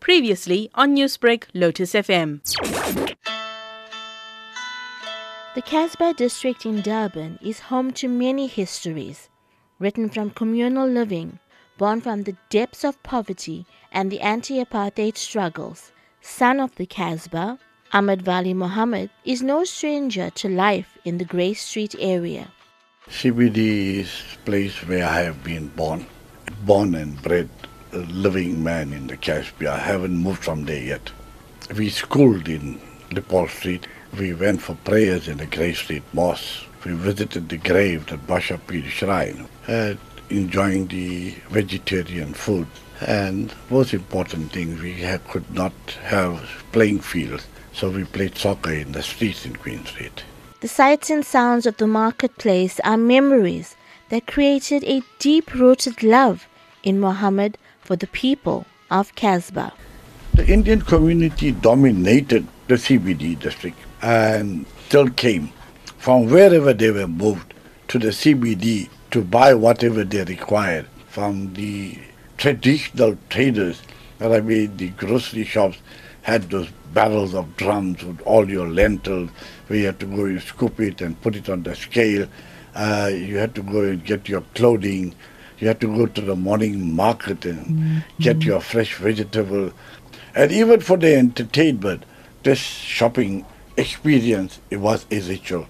Previously on Newsbreak, Lotus FM. The Casbah district in Durban is home to many histories, written from communal living, born from the depths of poverty and the anti apartheid struggles. Son of the Casbah, Ahmed Valley Mohammed is no stranger to life in the Grey Street area. CBD is a place where I have been born, born and bred, a living man in the Casbah. I haven't moved from there yet. We schooled in Leopold Street. We went for prayers in the Grey Street Mosque. We visited the grave at Badsha Peer Shrine, and enjoying the vegetarian food. And most important thing, we could not have playing fields, so we played soccer in the streets in Queen Street. The sights and sounds of the marketplace are memories that created a deep rooted love in Muhammad for the people of Casbah. The Indian community dominated the CBD district and still came from wherever they were moved to the CBD to buy whatever they required from the traditional traders. I mean, the grocery shops had those barrels of drums with all your lentils you had to go and scoop it and put it on the scale. Uh, you had to go and get your clothing. You had to go to the morning market and mm-hmm. get your fresh vegetable. And even for the entertainment, this shopping experience, it was a ritual.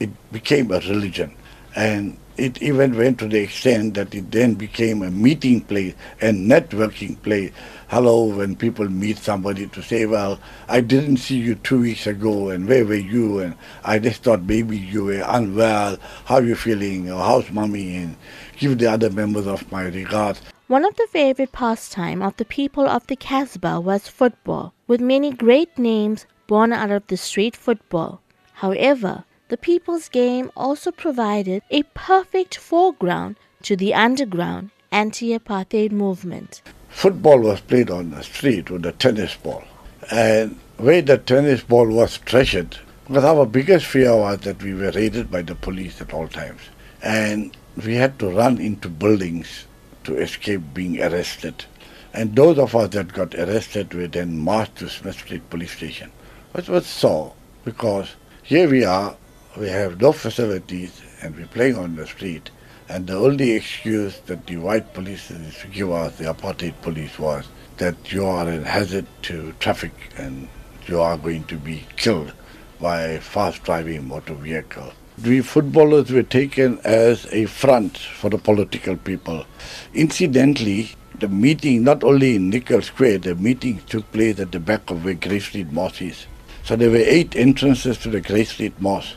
It became a religion. And it even went to the extent that it then became a meeting place and networking place. Hello, when people meet somebody to say, Well, I didn't see you two weeks ago, and where were you? And I just thought maybe you were unwell. How are you feeling? Or how's mommy? And give the other members of my regards. One of the favorite pastime of the people of the Casbah was football, with many great names born out of the street football. However, the People's Game also provided a perfect foreground to the underground anti apartheid movement. Football was played on the street with a tennis ball. And where the tennis ball was treasured, because our biggest fear was that we were raided by the police at all times. And we had to run into buildings to escape being arrested. And those of us that got arrested were then marched to Smith Street Police Station. which was so because here we are we have no facilities and we're playing on the street. And the only excuse that the white police give us, the apartheid police, was that you are a hazard to traffic and you are going to be killed by fast driving motor vehicle. We footballers were taken as a front for the political people. Incidentally, the meeting, not only in Nicol Square, the meeting took place at the back of where Grey Street Mosque is. So there were eight entrances to the Grey Street Mosque.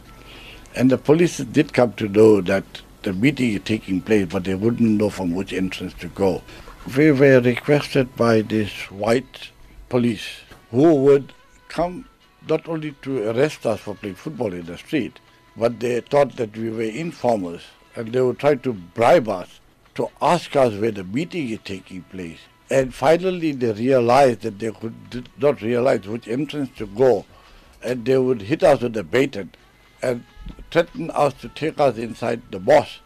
And the police did come to know that the meeting is taking place, but they wouldn't know from which entrance to go. We were requested by this white police who would come not only to arrest us for playing football in the street, but they thought that we were informers and they would try to bribe us to ask us where the meeting is taking place. And finally, they realized that they could not realize which entrance to go, and they would hit us with a baton and threatened us to take us inside the mosque.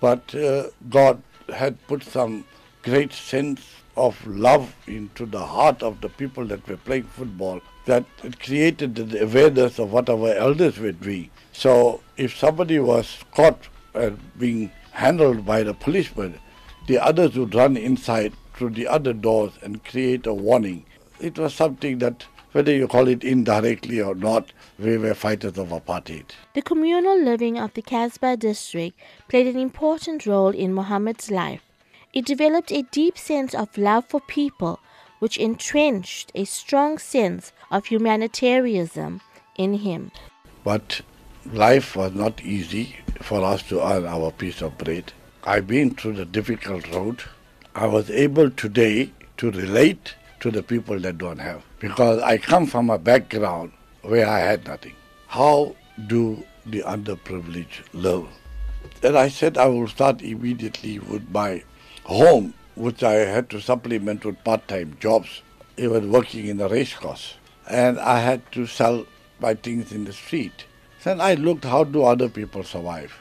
But uh, God had put some great sense of love into the heart of the people that were playing football that it created the awareness of what our elders were doing. So if somebody was caught and being handled by the policeman, the others would run inside through the other doors and create a warning. It was something that whether you call it indirectly or not, we were fighters of apartheid. The communal living of the Casbah district played an important role in Muhammad's life. It developed a deep sense of love for people, which entrenched a strong sense of humanitarianism in him. But life was not easy for us to earn our piece of bread. I've been through the difficult road. I was able today to relate to the people that don't have. Because I come from a background where I had nothing. How do the underprivileged live? And I said I will start immediately with my home, which I had to supplement with part time jobs, even working in a race course. And I had to sell my things in the street. Then I looked how do other people survive?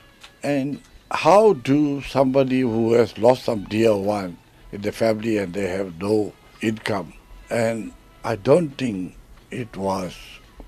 And how do somebody who has lost some dear one in the family and they have no income. And I don't think it was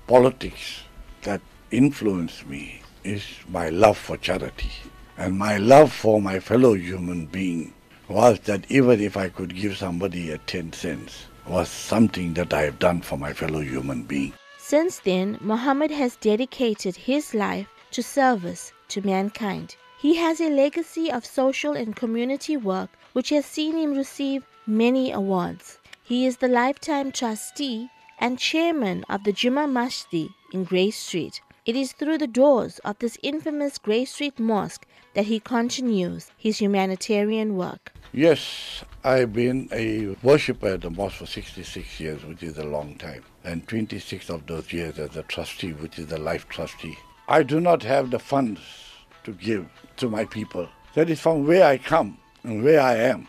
politics that influenced me. It's my love for charity. And my love for my fellow human being was that even if I could give somebody a 10 cents, was something that I have done for my fellow human being. Since then, Muhammad has dedicated his life to service to mankind. He has a legacy of social and community work which has seen him receive many awards. He is the lifetime trustee and chairman of the Juma Masjid in Grey Street. It is through the doors of this infamous Grey Street Mosque that he continues his humanitarian work. Yes, I've been a worshipper at the mosque for 66 years, which is a long time, and 26 of those years as a trustee, which is a life trustee. I do not have the funds to give to my people. That is from where I come and where I am.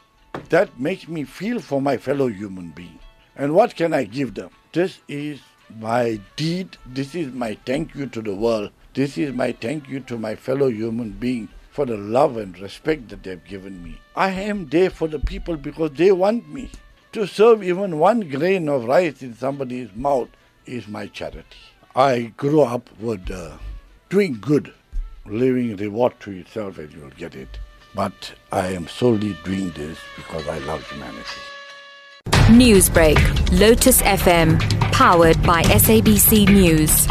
That makes me feel for my fellow human being. And what can I give them? This is my deed. This is my thank you to the world. This is my thank you to my fellow human being for the love and respect that they've given me. I am there for the people because they want me. To serve even one grain of rice in somebody's mouth is my charity. I grew up with uh, doing good, leaving reward to itself and you'll get it. But I am solely doing this because I love humanity. Newsbreak, Lotus FM, powered by SABC News.